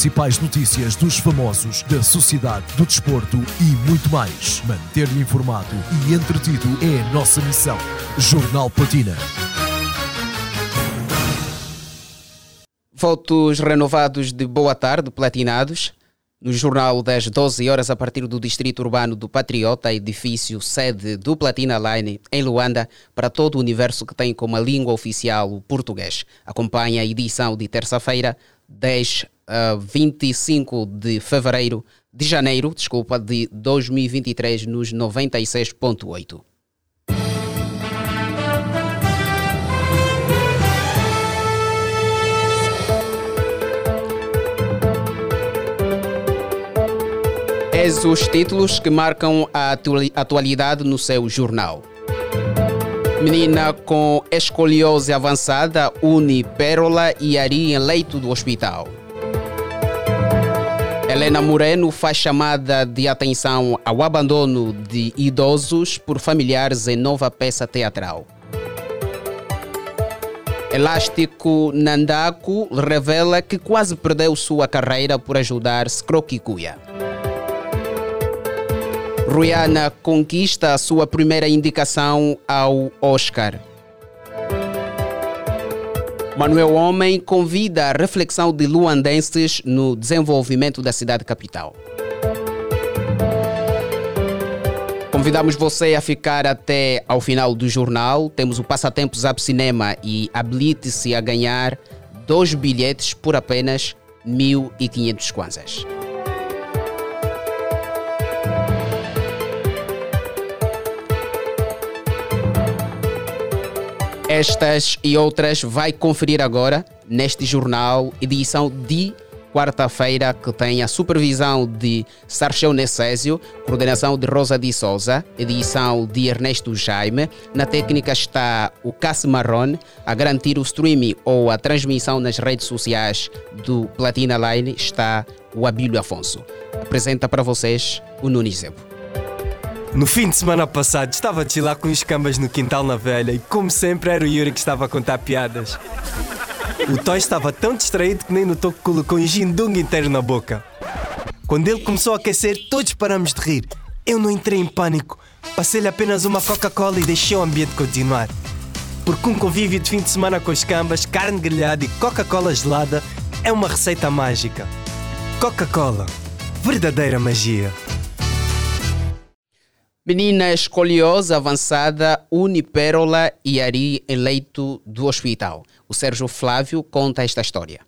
principais notícias dos famosos, da sociedade, do desporto e muito mais. Manter-lhe informado e entretido é a nossa missão. Jornal Platina. Votos renovados de boa tarde, platinados. No jornal das 12 horas, a partir do Distrito Urbano do Patriota, edifício sede do Platina Line, em Luanda, para todo o universo que tem como língua oficial o português. Acompanha a edição de terça-feira, 10 a 25 de fevereiro, de janeiro, desculpa, de 2023, nos 96.8. Eis os títulos que marcam a atualidade no seu jornal. Menina com escoliose avançada une pérola e ari em leito do hospital. Helena Moreno faz chamada de atenção ao abandono de idosos por familiares em nova peça teatral. Elástico Nandaku revela que quase perdeu sua carreira por ajudar Skroki-Kuya. Rihanna conquista a sua primeira indicação ao Oscar. Manuel Homem convida a reflexão de luandenses no desenvolvimento da cidade capital. Convidamos você a ficar até ao final do jornal. Temos o Passatempos Zap Cinema e habilite-se a ganhar dois bilhetes por apenas 1.500 kwanzas. Estas e outras vai conferir agora neste jornal, edição de quarta-feira, que tem a supervisão de Sarcheu Necésio, coordenação de Rosa de Souza, edição de Ernesto Jaime. Na técnica está o Cassi Marron, a garantir o streaming ou a transmissão nas redes sociais do Platina Line está o Abílio Afonso. Apresenta para vocês o Nunes Zebo. No fim de semana passado estava a chilar com os cambas no quintal na velha e como sempre era o Yuri que estava a contar piadas. O Toy estava tão distraído que nem notou que colocou um gindung inteiro na boca. Quando ele começou a aquecer, todos paramos de rir. Eu não entrei em pânico. Passei-lhe apenas uma Coca-Cola e deixei o ambiente continuar. Porque um convívio de fim de semana com os cambas, carne grelhada e Coca-Cola gelada é uma receita mágica. Coca-Cola. Verdadeira magia. Menina escoliosa avançada une pérola e ari em leito do hospital. O Sérgio Flávio conta esta história.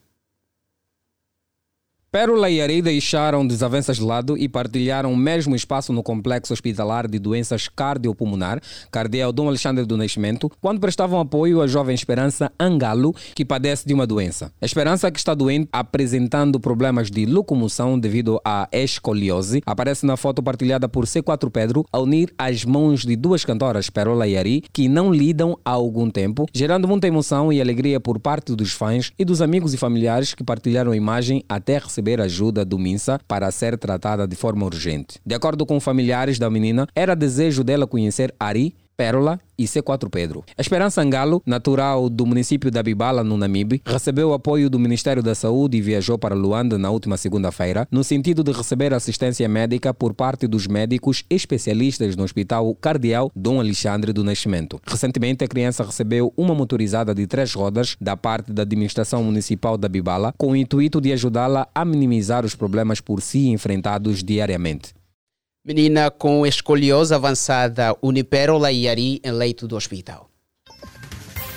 Pérola e Ari deixaram desavenças de lado e partilharam o mesmo espaço no complexo hospitalar de doenças cardiopulmonar, Cardeal Dom Alexandre do Nascimento, quando prestavam apoio à jovem Esperança Angalo, que padece de uma doença. A Esperança, que está doente, apresentando problemas de locomoção devido à escoliose, aparece na foto partilhada por C4 Pedro a unir as mãos de duas cantoras, Pérola e Ari, que não lidam há algum tempo, gerando muita emoção e alegria por parte dos fãs e dos amigos e familiares que partilharam a imagem até receber receber ajuda do MINSA para ser tratada de forma urgente. De acordo com familiares da menina, era desejo dela conhecer Ari, Pérola e C4 Pedro. A Esperança Angalo, natural do município da Bibala, no Namibe, recebeu apoio do Ministério da Saúde e viajou para Luanda na última segunda-feira, no sentido de receber assistência médica por parte dos médicos especialistas no Hospital Cardeal Dom Alexandre do Nascimento. Recentemente, a criança recebeu uma motorizada de três rodas da parte da administração municipal da Bibala, com o intuito de ajudá-la a minimizar os problemas por si enfrentados diariamente. Menina com escoliose avançada Unipérola e Ari em leito do hospital.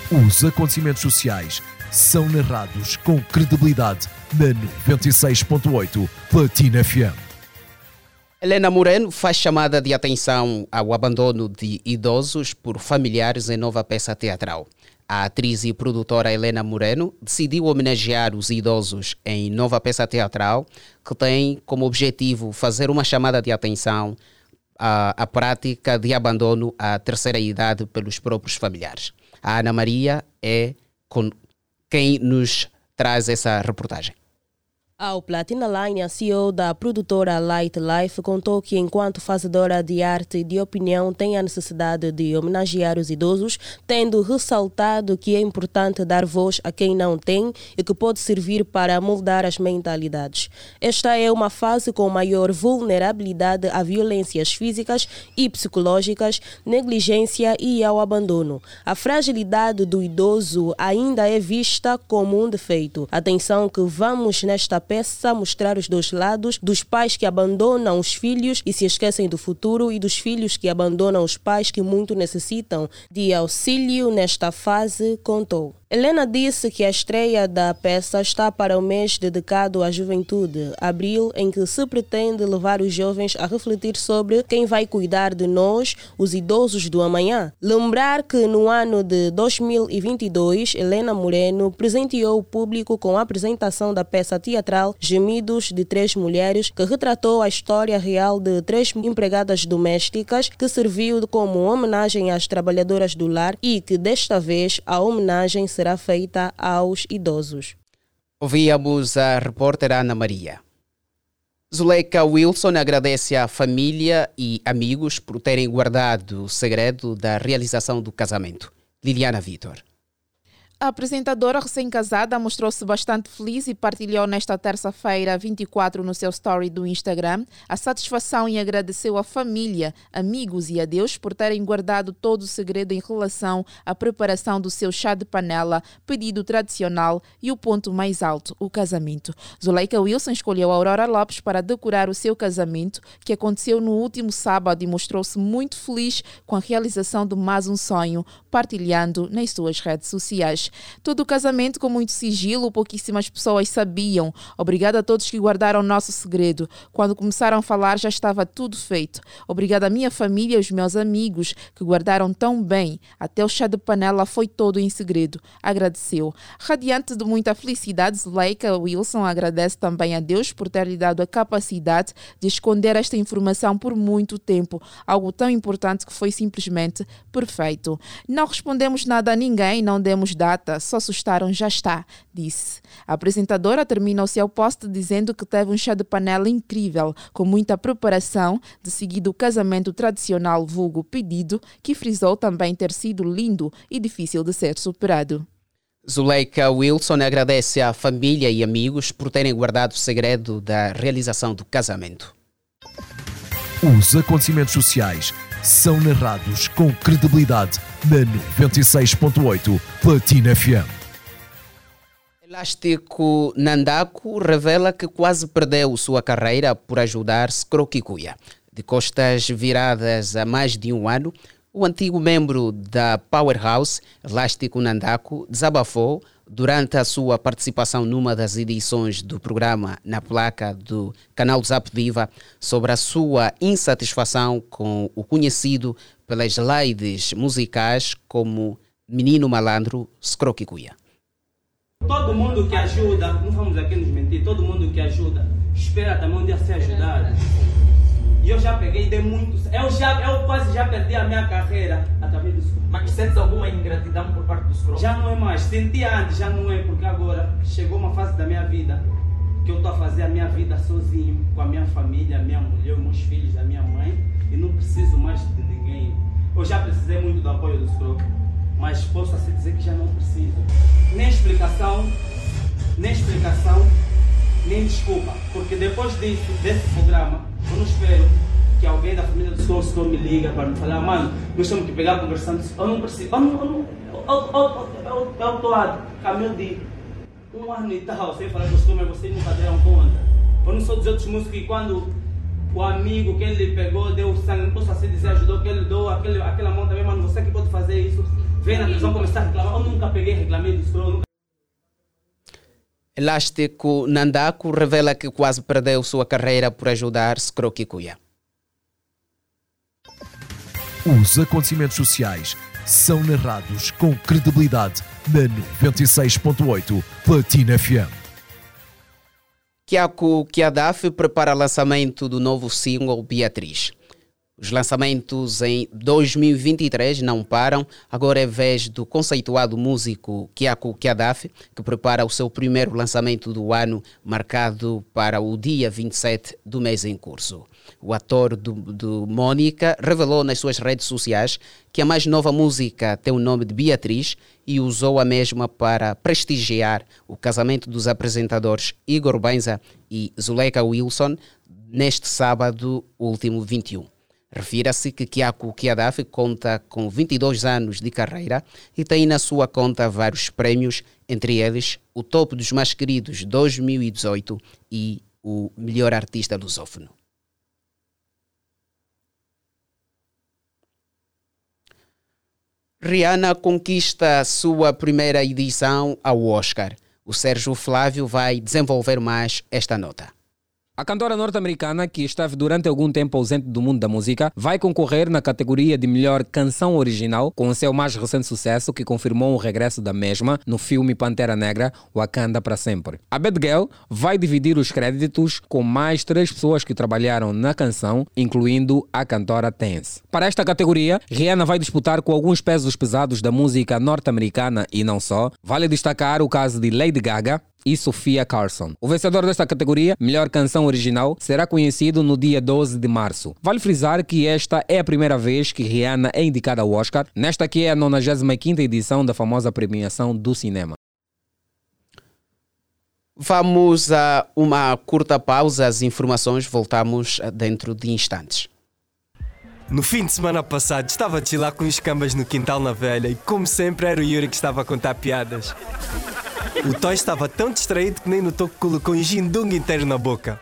Os acontecimentos sociais são narrados com credibilidade na 96.8 Platina FM. Helena Moreno faz chamada de atenção ao abandono de idosos por familiares em nova peça teatral. A atriz e produtora Helena Moreno decidiu homenagear os idosos em nova peça teatral que tem como objetivo fazer uma chamada de atenção à, à prática de abandono à terceira idade pelos próprios familiares. A Ana Maria é quem nos traz essa reportagem. Ao Platina Line, a CEO da produtora Light Life contou que, enquanto fazedora de arte e de opinião, tem a necessidade de homenagear os idosos, tendo ressaltado que é importante dar voz a quem não tem e que pode servir para moldar as mentalidades. Esta é uma fase com maior vulnerabilidade a violências físicas e psicológicas, negligência e ao abandono. A fragilidade do idoso ainda é vista como um defeito. Atenção que vamos nesta peça mostrar os dois lados dos pais que abandonam os filhos e se esquecem do futuro e dos filhos que abandonam os pais que muito necessitam de auxílio nesta fase, contou. Helena disse que a estreia da peça está para o mês dedicado à juventude, abril, em que se pretende levar os jovens a refletir sobre quem vai cuidar de nós, os idosos do amanhã. Lembrar que no ano de 2022, Helena Moreno presenteou o público com a apresentação da peça teatral Gemidos de Três Mulheres, que retratou a história real de três empregadas domésticas, que serviu como homenagem às trabalhadoras do lar e que desta vez a homenagem será feita aos idosos. Ouvíamos a repórter Ana Maria. Zuleika Wilson agradece à família e amigos por terem guardado o segredo da realização do casamento. Liliana Vitor. A apresentadora recém-casada mostrou-se bastante feliz e partilhou nesta terça-feira, 24, no seu story do Instagram, a satisfação e agradeceu à família, amigos e a Deus por terem guardado todo o segredo em relação à preparação do seu chá de panela, pedido tradicional e o ponto mais alto, o casamento. Zuleika Wilson escolheu Aurora Lopes para decorar o seu casamento, que aconteceu no último sábado e mostrou-se muito feliz com a realização de mais um sonho, partilhando nas suas redes sociais. Todo o casamento com muito sigilo, pouquíssimas pessoas sabiam. Obrigada a todos que guardaram nosso segredo. Quando começaram a falar, já estava tudo feito. Obrigada à minha família e aos meus amigos que guardaram tão bem. Até o chá de panela foi todo em segredo. Agradeceu. Radiante de muita felicidade, Zuleika Wilson agradece também a Deus por ter lhe dado a capacidade de esconder esta informação por muito tempo. Algo tão importante que foi simplesmente perfeito. Não respondemos nada a ninguém, não demos dados data, só assustaram já está, disse. A apresentadora termina o seu post dizendo que teve um chá de panela incrível, com muita preparação, de seguido o casamento tradicional vulgo pedido, que frisou também ter sido lindo e difícil de ser superado. Zuleika Wilson agradece à família e amigos por terem guardado o segredo da realização do casamento. Os acontecimentos sociais são narrados com credibilidade na 96.8 Platina FM. Elástico Nandaku revela que quase perdeu sua carreira por ajudar Scrokikuya. De costas viradas há mais de um ano, o antigo membro da Powerhouse, Elástico Nandaku, desabafou durante a sua participação numa das edições do programa na placa do canal Zap Viva sobre a sua insatisfação com o conhecido pelas ladies musicais como Menino Malandro Scrokikuya. Todo mundo que ajuda, não vamos aqui nos mentir, todo mundo que ajuda espera também um dia ser ajudado. E eu já peguei, dei muito. Eu, já, eu quase já perdi a minha carreira através do Scrum. Mas sentes alguma ingratidão por parte do Scrum? Já não é mais. Sentia antes, já não é, porque agora chegou uma fase da minha vida que eu estou a fazer a minha vida sozinho, com a minha família, a minha mulher, os meus filhos, a minha mãe, e não preciso mais de ninguém. Eu já precisei muito do apoio do Scrum, mas posso assim dizer que já não preciso. Nem explicação, nem explicação, nem desculpa, porque depois disso, desse programa, eu não espero que alguém da família do senhor, senhor me liga para me falar, mano, nós temos que pegar conversando. Eu não preciso. Eu não. Eu não eu estou a caminho de um ano e tal, sem falar com os mas vocês nunca deram conta. Eu não sou dos outros músicos que quando o amigo que ele pegou deu sangue, não posso assim dizer, ajudou, que ele deu aquele, aquela mão também, mano, você que pode fazer isso. Vem na televisão começar a reclamar. Eu nunca peguei, reclamei eu nunca Elástico Nandaku revela que quase perdeu sua carreira por ajudar Scrokikuya. Os acontecimentos sociais são narrados com credibilidade na 96.8 Platina FM. Kiako Kiadaf prepara lançamento do novo single Beatriz. Os lançamentos em 2023 não param. Agora é vez do conceituado músico Kiako Kiadaf, que prepara o seu primeiro lançamento do ano, marcado para o dia 27 do mês em curso. O ator do, do Mônica revelou nas suas redes sociais que a mais nova música tem o nome de Beatriz e usou a mesma para prestigiar o casamento dos apresentadores Igor Benza e Zuleika Wilson neste sábado último 21. Refira-se que Kiako Kiadaf conta com 22 anos de carreira e tem na sua conta vários prémios, entre eles o Topo dos Mais Queridos 2018 e o Melhor Artista Lusófono. Rihanna conquista sua primeira edição ao Oscar. O Sérgio Flávio vai desenvolver mais esta nota. A cantora norte-americana, que esteve durante algum tempo ausente do mundo da música, vai concorrer na categoria de melhor canção original com o seu mais recente sucesso, que confirmou o regresso da mesma no filme Pantera Negra, Wakanda para sempre. A Bad Girl vai dividir os créditos com mais três pessoas que trabalharam na canção, incluindo a cantora Tense. Para esta categoria, Rihanna vai disputar com alguns pesos pesados da música norte-americana e não só. Vale destacar o caso de Lady Gaga, e Sofia Carson. O vencedor desta categoria, melhor canção original, será conhecido no dia 12 de março. Vale frisar que esta é a primeira vez que Rihanna é indicada ao Oscar, nesta que é a 95ª edição da famosa premiação do cinema. Vamos a uma curta pausa, as informações voltamos dentro de instantes. No fim de semana passado estava a chilar com os cambas no quintal na velha e como sempre era o Yuri que estava a contar piadas. O Toy estava tão distraído que nem notou que colocou um gindung inteiro na boca.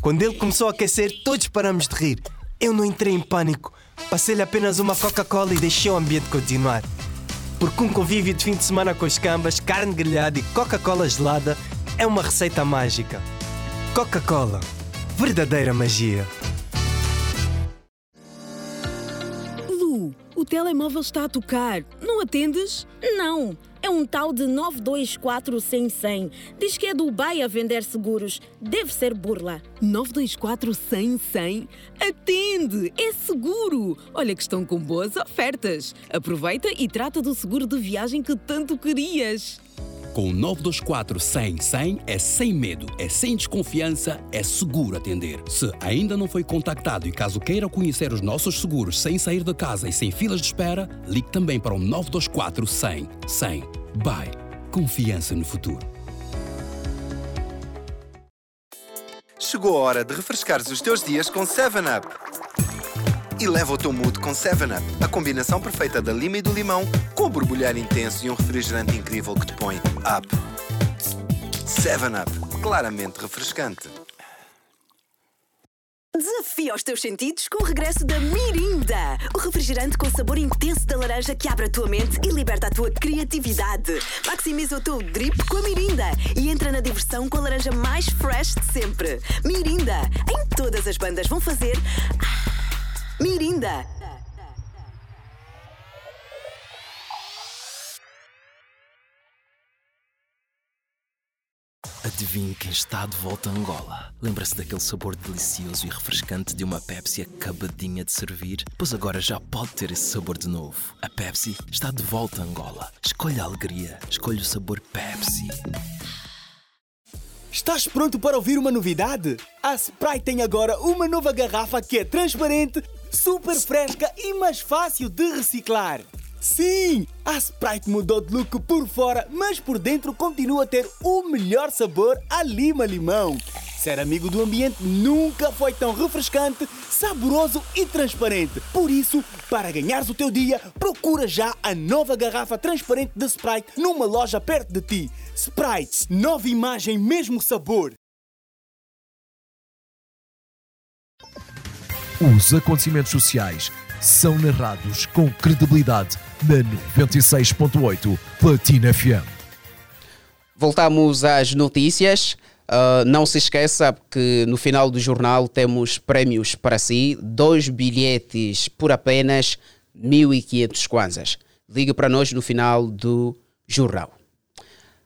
Quando ele começou a aquecer, todos paramos de rir. Eu não entrei em pânico. Passei-lhe apenas uma Coca-Cola e deixei o ambiente continuar. Porque um convívio de fim de semana com os cambas, carne grelhada e Coca-Cola gelada é uma receita mágica. Coca-Cola. Verdadeira magia. Telemóvel está a tocar. Não atendes? Não. É um tal de 924 100 100. Diz que é Dubai a vender seguros. Deve ser burla. 924 100 100? Atende! É seguro! Olha que estão com boas ofertas. Aproveita e trata do seguro de viagem que tanto querias. Com o 924 100 100 é sem medo, é sem desconfiança, é seguro atender. Se ainda não foi contactado e caso queira conhecer os nossos seguros sem sair de casa e sem filas de espera, ligue também para o 924 100 100. Bye. Confiança no futuro. Chegou a hora de refrescares os teus dias com 7-Up. E leva o teu mood com 7-Up, a combinação perfeita da lima e do limão, com o borbulhar intenso e um refrigerante incrível que te põe up. 7-Up, claramente refrescante. Desafia os teus sentidos com o regresso da Mirinda, o refrigerante com sabor intenso da laranja que abre a tua mente e liberta a tua criatividade. Maximiza o teu drip com a Mirinda e entra na diversão com a laranja mais fresh de sempre. Mirinda, em todas as bandas vão fazer. Mirinda. Adivinhe quem está de volta a Angola. Lembra-se daquele sabor delicioso e refrescante de uma Pepsi acabadinha de servir? Pois agora já pode ter esse sabor de novo. A Pepsi está de volta a Angola. Escolha a alegria, escolha o sabor Pepsi. Estás pronto para ouvir uma novidade? A Sprite tem agora uma nova garrafa que é transparente, super fresca e mais fácil de reciclar. Sim, a Sprite mudou de look por fora, mas por dentro continua a ter o melhor sabor a lima-limão. Ser amigo do ambiente nunca foi tão refrescante, saboroso e transparente. Por isso, para ganhares o teu dia, procura já a nova garrafa transparente de Sprite numa loja perto de ti. Sprite, nova imagem, mesmo sabor. Os acontecimentos sociais são narrados com credibilidade na 96.8 Platina FM. Voltamos às notícias. Uh, não se esqueça que no final do jornal temos prémios para si, dois bilhetes por apenas 1.500 kwanzas. Ligue para nós no final do jornal.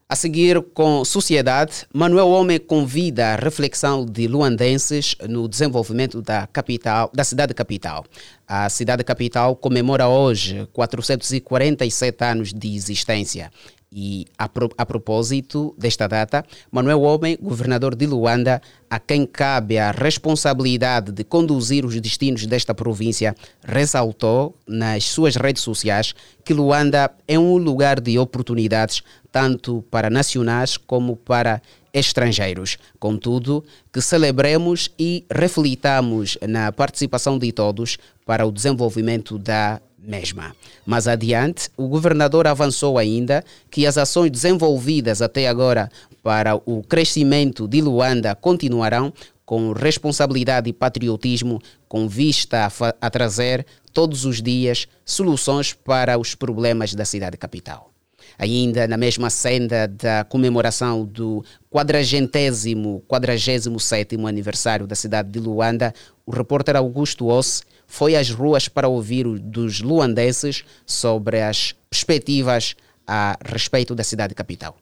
A seguir, com Sociedade, Manuel Homem convida a reflexão de luandenses no desenvolvimento da capital, da cidade capital. A cidade capital comemora hoje 447 anos de existência. E a, pro, a, propósito desta data, Manuel Homem, governador de Luanda, a quem cabe a responsabilidade de conduzir os destinos desta província, ressaltou nas suas redes sociais que Luanda é um lugar de oportunidades tanto para nacionais como para estrangeiros. Contudo, que celebremos e reflitamos na participação de todos para o desenvolvimento da mesma. Mais adiante, o governador avançou ainda que as ações desenvolvidas até agora para o crescimento de Luanda continuarão com responsabilidade e patriotismo, com vista a, a trazer todos os dias soluções para os problemas da cidade capital ainda na mesma senda da comemoração do 40 47 aniversário da cidade de Luanda, o repórter Augusto Osse foi às ruas para ouvir dos luandenses sobre as perspectivas a respeito da cidade capital.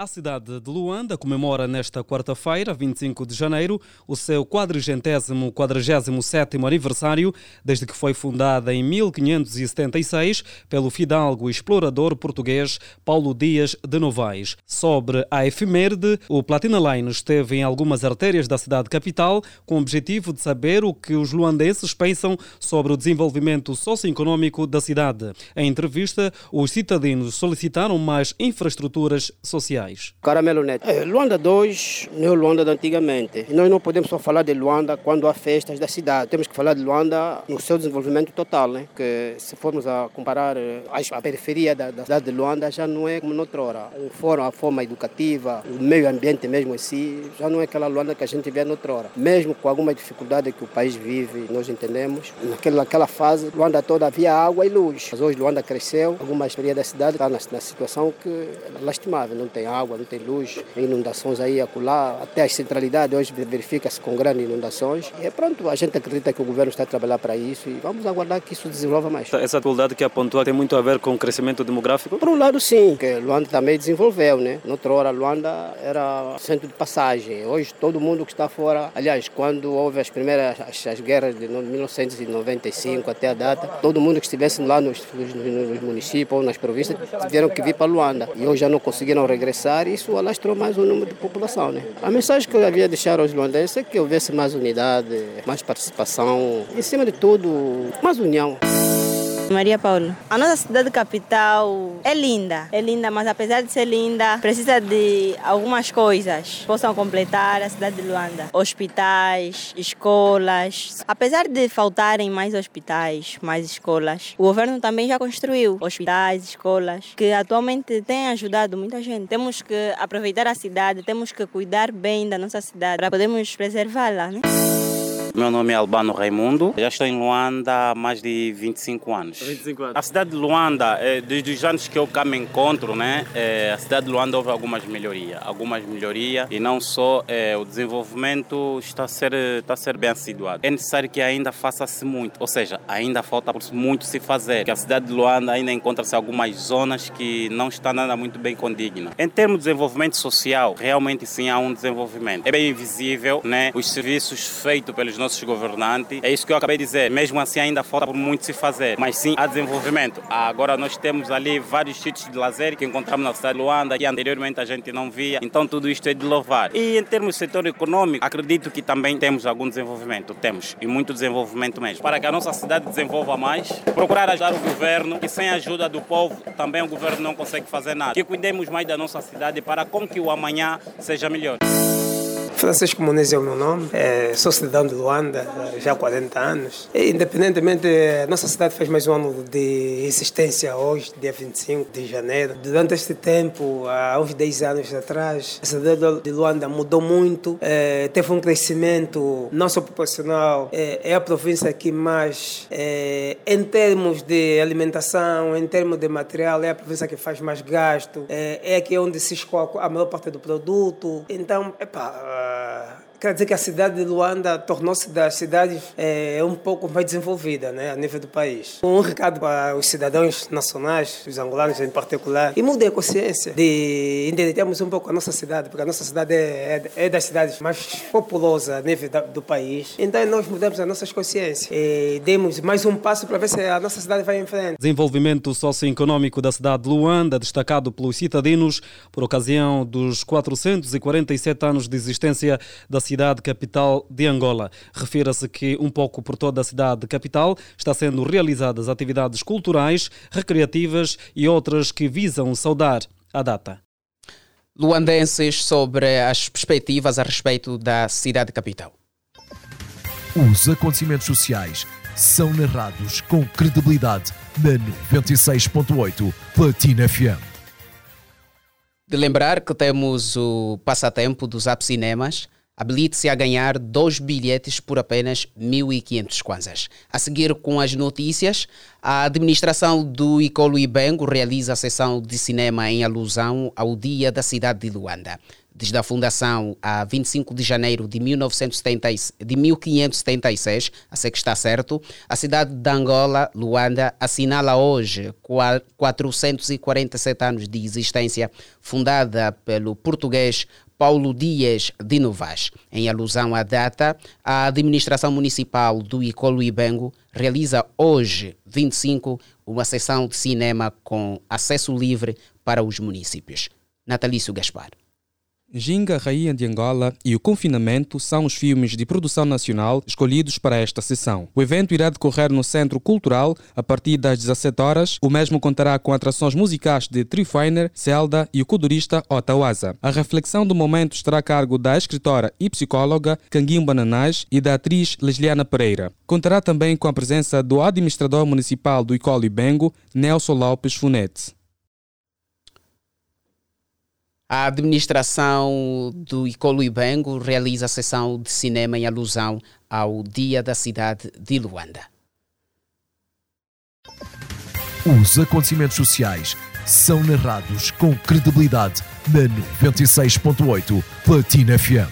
A cidade de Luanda comemora nesta quarta-feira, 25 de janeiro, o seu 447 47 aniversário, desde que foi fundada em 1576 pelo fidalgo explorador português Paulo Dias de Novaes. Sobre a efeméride, o Platina Line esteve em algumas artérias da cidade capital com o objetivo de saber o que os luandenses pensam sobre o desenvolvimento socioeconômico da cidade. Em entrevista, os cidadãos solicitaram mais infraestruturas sociais. Caramelo Neto. É, Luanda 2 não é Luanda de antigamente. E nós não podemos só falar de Luanda quando há festas da cidade. Temos que falar de Luanda no seu desenvolvimento total. Né? Que se formos a comparar eh, a periferia da, da cidade de Luanda já não é como noutrora. Fórum, a forma educativa, o meio ambiente mesmo em si, já não é aquela Luanda que a gente vê noutrora. Mesmo com alguma dificuldade que o país vive, nós entendemos, naquela, naquela fase, Luanda toda havia água e luz. Mas hoje Luanda cresceu, alguma periferia da cidade está na, na situação que é lastimável, não tem água água, não tem luz, inundações aí acolá, até as centralidades hoje verifica-se com grandes inundações. E é pronto, a gente acredita que o governo está a trabalhar para isso e vamos aguardar que isso desenvolva mais. Essa atualidade que apontou tem muito a ver com o crescimento demográfico? Por um lado sim, que Luanda também desenvolveu, né? Noutra hora Luanda era centro de passagem, hoje todo mundo que está fora, aliás, quando houve as primeiras as, as guerras de 1995 até a data, todo mundo que estivesse lá nos, nos, nos municípios ou nas províncias tiveram que vir para Luanda e hoje já não conseguiram regressar isso alastrou mais o número de população. Né? A mensagem que eu havia deixar aos luandenses é que houvesse mais unidade, mais participação, em cima de tudo, mais união. Maria Paula. A nossa cidade capital é linda, é linda, mas apesar de ser linda, precisa de algumas coisas que possam completar a cidade de Luanda. Hospitais, escolas. Apesar de faltarem mais hospitais, mais escolas, o governo também já construiu hospitais, escolas, que atualmente têm ajudado muita gente. Temos que aproveitar a cidade, temos que cuidar bem da nossa cidade para podermos preservá-la. Né? Meu nome é Albano Raimundo. Já estou em Luanda há mais de 25 anos. 25 anos. A cidade de Luanda, é, desde os anos que eu cá me encontro, né, é, a cidade de Luanda houve algumas melhorias. Algumas melhorias e não só é, o desenvolvimento está a, ser, está a ser bem assiduado. É necessário que ainda faça-se muito, ou seja, ainda falta muito se fazer. Que a cidade de Luanda ainda encontra-se algumas zonas que não está nada muito bem condigna. Em termos de desenvolvimento social, realmente sim há um desenvolvimento. É bem visível, né, os serviços feitos pelos nossos governantes. É isso que eu acabei de dizer. Mesmo assim, ainda falta muito se fazer, mas sim há desenvolvimento. Agora nós temos ali vários sítios de lazer que encontramos na cidade de Luanda que anteriormente a gente não via. Então tudo isto é de louvar. E em termos do setor econômico, acredito que também temos algum desenvolvimento. Temos, e muito desenvolvimento mesmo. Para que a nossa cidade desenvolva mais, procurar ajudar o governo, que sem a ajuda do povo também o governo não consegue fazer nada. Que cuidemos mais da nossa cidade para com que o amanhã seja melhor. Francisco Muniz é o meu nome, é, sou cidadão de Luanda já há 40 anos. E, independentemente, a nossa cidade fez mais um ano de existência hoje, dia 25 de janeiro. Durante este tempo, há uns 10 anos atrás, a cidade de Luanda mudou muito, é, teve um crescimento não só proporcional, é, é a província que mais, em termos de alimentação, em termos de material, é a província que faz mais gasto, é, é aqui onde se escoa a maior parte do produto. Então, epá, uh, Quer dizer que a cidade de Luanda tornou-se das cidades é, um pouco mais desenvolvida né, a nível do país. Um recado para os cidadãos nacionais, os angolanos em particular, e mudem a consciência de entendermos um pouco a nossa cidade, porque a nossa cidade é, é, é das cidades mais populosas a nível da, do país. Então nós mudamos as nossas consciências e demos mais um passo para ver se a nossa cidade vai em frente. Desenvolvimento socioeconômico da cidade de Luanda, destacado pelos cidadinos por ocasião dos 447 anos de existência da cidade cidade capital de Angola. Refira-se que um pouco por toda a cidade capital está sendo realizadas atividades culturais, recreativas e outras que visam saudar a data. Luandenses sobre as perspectivas a respeito da cidade capital. Os acontecimentos sociais são narrados com credibilidade na 96.8 Platina FM. De lembrar que temos o passatempo dos Zap Cinemas Habilite-se a ganhar dois bilhetes por apenas 1.500 kwanzas. A seguir com as notícias, a administração do Icolo Ibengo realiza a sessão de cinema em alusão ao Dia da Cidade de Luanda. Desde a fundação a 25 de janeiro de, 1970, de 1576, a ser que está certo, a cidade de Angola, Luanda, assinala hoje 447 anos de existência, fundada pelo português Paulo Dias de Novas. Em alusão à data, a administração municipal do Icolo Ibengo realiza hoje, 25, uma sessão de cinema com acesso livre para os municípios. Natalício Gaspar. Ginga, Rainha de Angola e O Confinamento são os filmes de produção nacional escolhidos para esta sessão. O evento irá decorrer no Centro Cultural a partir das 17 horas. O mesmo contará com atrações musicais de Trifiner, Zelda e o codurista Otawaza. A reflexão do momento estará a cargo da escritora e psicóloga Canguinho Bananás e da atriz Lesliana Pereira. Contará também com a presença do administrador municipal do Icolo Bengo, Nelson Lopes Funete. A administração do Icolo Ibengo realiza a sessão de cinema em alusão ao Dia da Cidade de Luanda. Os acontecimentos sociais são narrados com credibilidade na 96.8 Platina FM.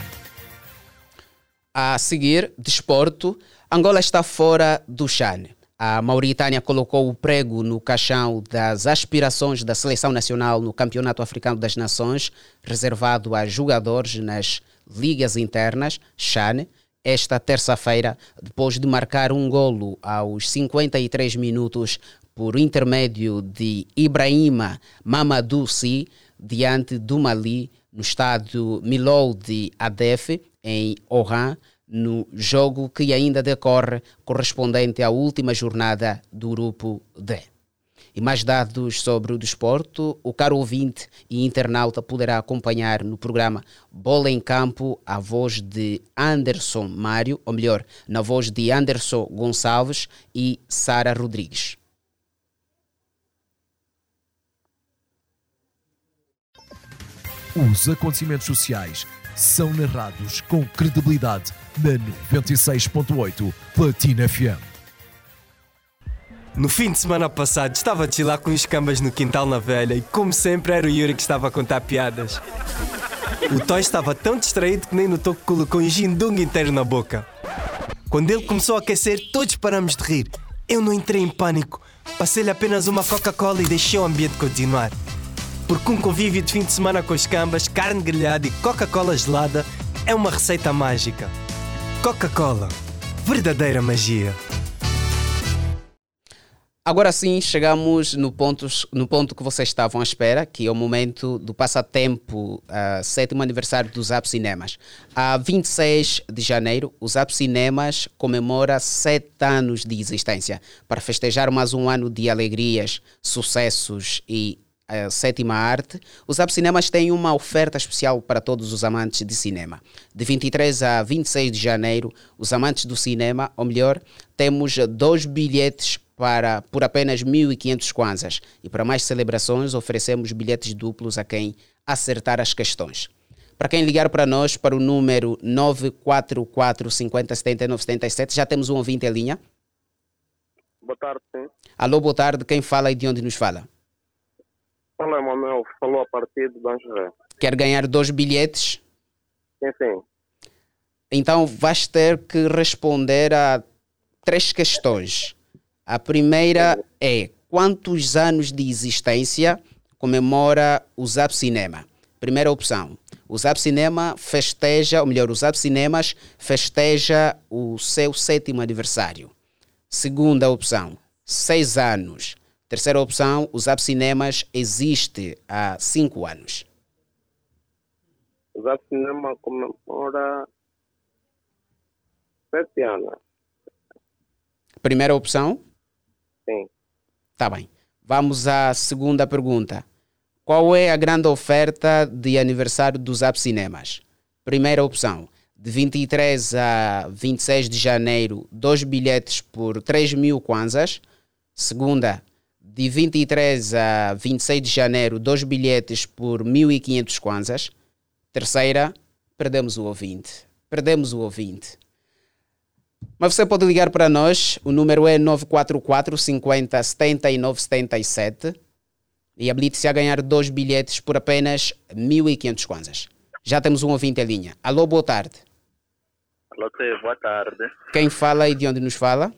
A seguir, desporto, Angola está fora do Chane. A Mauritânia colocou o prego no caixão das aspirações da seleção nacional no Campeonato Africano das Nações, reservado a jogadores nas ligas internas, CHAN, esta terça-feira, depois de marcar um golo aos 53 minutos por intermédio de Ibrahima Mamadou Si, diante do Mali, no estádio Milou de Adef, em Oran, no jogo que ainda decorre correspondente à última jornada do grupo D. E mais dados sobre o desporto, o caro ouvinte e internauta poderá acompanhar no programa Bola em Campo a voz de Anderson Mário, ou melhor, na voz de Anderson Gonçalves e Sara Rodrigues. Os acontecimentos sociais são narrados com credibilidade na 96.8 Platina FM. No fim de semana passado estava a chilar com os cambas no quintal na velha e como sempre era o Yuri que estava a contar piadas. O Toy estava tão distraído que nem notou que colocou um gindung inteiro na boca. Quando ele começou a aquecer, todos paramos de rir. Eu não entrei em pânico. Passei-lhe apenas uma Coca-Cola e deixei o ambiente continuar. Porque um convívio de fim de semana com as cambas, carne grelhada e Coca-Cola gelada é uma receita mágica. Coca-Cola. Verdadeira magia. Agora sim, chegamos no ponto, no ponto que vocês estavam à espera, que é o momento do passatempo, uh, sétimo aniversário dos Zap Cinemas. A 26 de janeiro, o Zap Cinemas comemora sete anos de existência. Para festejar mais um ano de alegrias, sucessos e a sétima arte, os Cinemas têm uma oferta especial para todos os amantes de cinema. De 23 a 26 de janeiro, os amantes do cinema, ou melhor, temos dois bilhetes para, por apenas 1.500 kwanzas. E para mais celebrações, oferecemos bilhetes duplos a quem acertar as questões. Para quem ligar para nós, para o número 944 50 79 77, já temos um ouvinte em linha. Boa tarde, sim. Alô, boa tarde. Quem fala e de onde nos fala? Olá, Manuel. Falou a partir de Banjoré. Quer ganhar dois bilhetes? Sim, sim. Então vais ter que responder a três questões. A primeira é quantos anos de existência comemora o Zap Cinema? Primeira opção. O Zap Cinema festeja, ou melhor, o Zap Cinemas festeja o seu sétimo aniversário. Segunda opção, seis anos. Terceira opção, o Zap Cinemas existe há cinco anos. O Zap Cinema comemora sete anos. Primeira opção? Sim. Tá bem. Vamos à segunda pergunta. Qual é a grande oferta de aniversário do Zap Cinemas? Primeira opção, de 23 a 26 de janeiro, dois bilhetes por 3 mil kwanzas. Segunda, de 23 a 26 de janeiro, dois bilhetes por 1.500 kwanzas. Terceira, perdemos o ouvinte. Perdemos o ouvinte. Mas você pode ligar para nós, o número é 944 50 79 77 e habilite-se a ganhar dois bilhetes por apenas 1.500 kwanzas. Já temos um ouvinte em linha. Alô, boa tarde. Alô, boa tarde. Quem fala e de onde nos fala?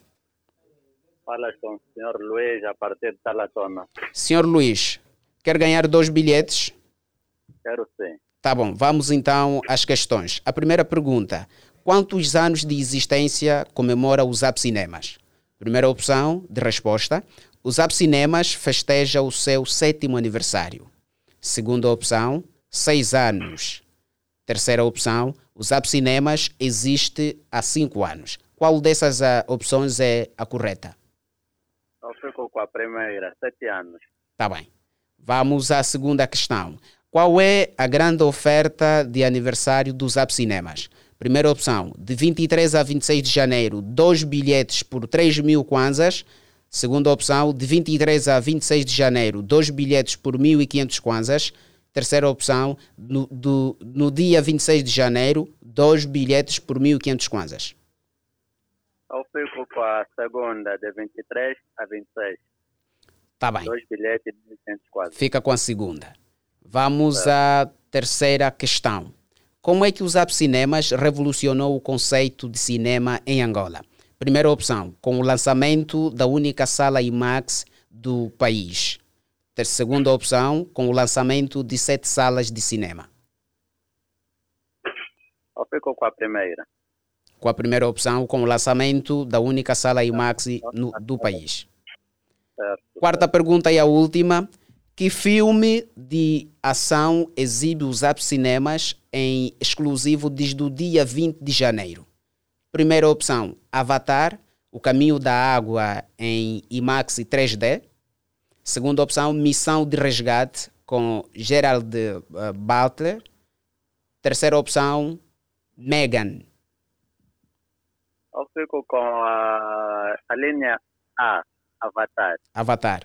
Fala com o senhor Luiz a partir de Talatona. Senhor Luiz, quer ganhar dois bilhetes? Quero sim. Tá bom, vamos então às questões. A primeira pergunta: quantos anos de existência comemora o Zap Cinemas? Primeira opção de resposta: o Zap Cinemas festeja o seu sétimo aniversário. Segunda opção: seis anos. Terceira opção: o Zap Cinemas existe há cinco anos. Qual dessas uh, opções é a correta? Eu fico com a primeira, sete anos. Tá bem. Vamos à segunda questão. Qual é a grande oferta de aniversário do Zap Cinemas? Primeira opção, de 23 a 26 de janeiro, dois bilhetes por 3 mil kwanzas. Segunda opção, de 23 a 26 de janeiro, dois bilhetes por 1.500 kwanzas. Terceira opção, no, do, no dia 26 de janeiro, dois bilhetes por 1.500 kwanzas. Eu fico com a segunda, de 23 a 26. Tá bem. Dois bilhetes de 1.500 kwanzas. Fica com a segunda. Vamos à terceira questão. Como é que o Zap Cinemas revolucionou o conceito de cinema em Angola? Primeira opção, com o lançamento da única sala IMAX do país. Ter segunda opção, com o lançamento de sete salas de cinema. Eu fico com a primeira. Com a primeira opção, com o lançamento da única sala IMAX no, do país. Quarta pergunta e a última. Que filme de ação exibe os Zap Cinemas em exclusivo desde o dia 20 de janeiro? Primeira opção, Avatar, O Caminho da Água em IMAX 3D. Segunda opção, Missão de Resgate com Gerald uh, Butler. Terceira opção, Megan. Eu fico com a, a linha A, Avatar. Avatar.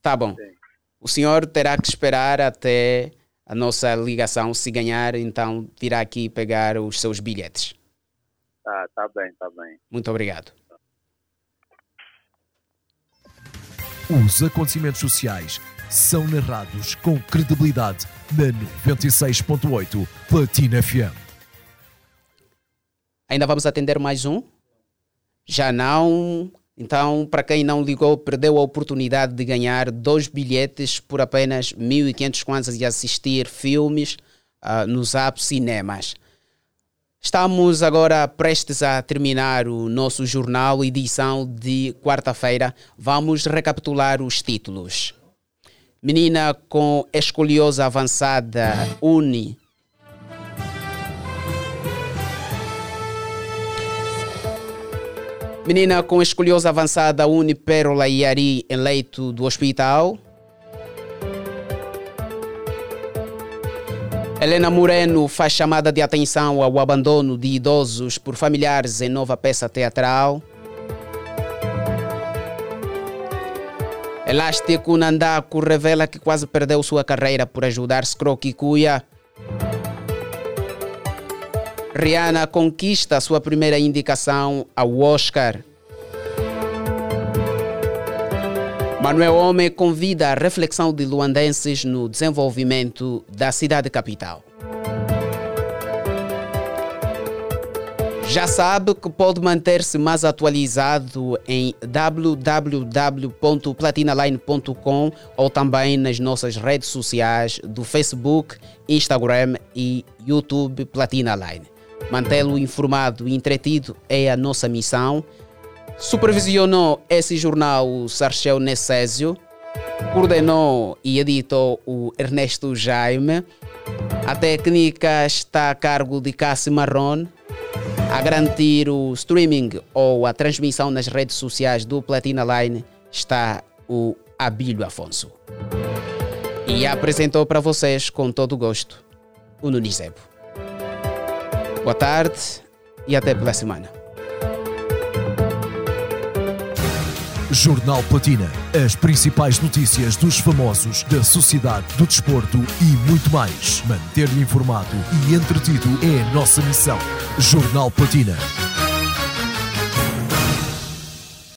Tá bom. Sim. O senhor terá que esperar até a nossa ligação. Se ganhar, então virá aqui pegar os seus bilhetes. Tá, tá bem, tá bem. Muito obrigado. Os acontecimentos sociais são narrados com credibilidade na 96.8 Platina FM. Ainda vamos atender mais um? Já não? Então, para quem não ligou, perdeu a oportunidade de ganhar dois bilhetes por apenas 1.500 kwanzas e assistir filmes uh, nos App Cinemas. Estamos agora prestes a terminar o nosso jornal, edição de quarta-feira. Vamos recapitular os títulos. Menina com escoliose avançada une Menina com escoliose avançada une Pérola e Ari em leito do hospital. Helena Moreno faz chamada de atenção ao abandono de idosos por familiares em nova peça teatral. Elástico Nandaco revela que quase perdeu sua carreira por ajudar Scro Kikuya. Rihanna conquista sua primeira indicação ao Oscar. Manuel Homem convida a reflexão de luandenses no desenvolvimento da cidade capital. Já sabe que pode manter-se mais atualizado em www.platinaline.com ou também nas nossas redes sociais do Facebook, Instagram e YouTube Platina Line. Mantê-lo informado e entretido é a nossa missão. Supervisionou esse jornal o Sarchel Necésio, coordenou e editou o Ernesto Jaime. A técnica está a cargo de Cassi Marron. A garantir o streaming ou a transmissão nas redes sociais do Platina Line está o Abílio Afonso. E apresentou para vocês com todo gosto o Nunizebo. Boa tarde e até pela semana. Jornal Platina. As principais notícias dos famosos, da sociedade, do desporto e muito mais. Manter-lhe informado e entretido é a nossa missão. Jornal Platina.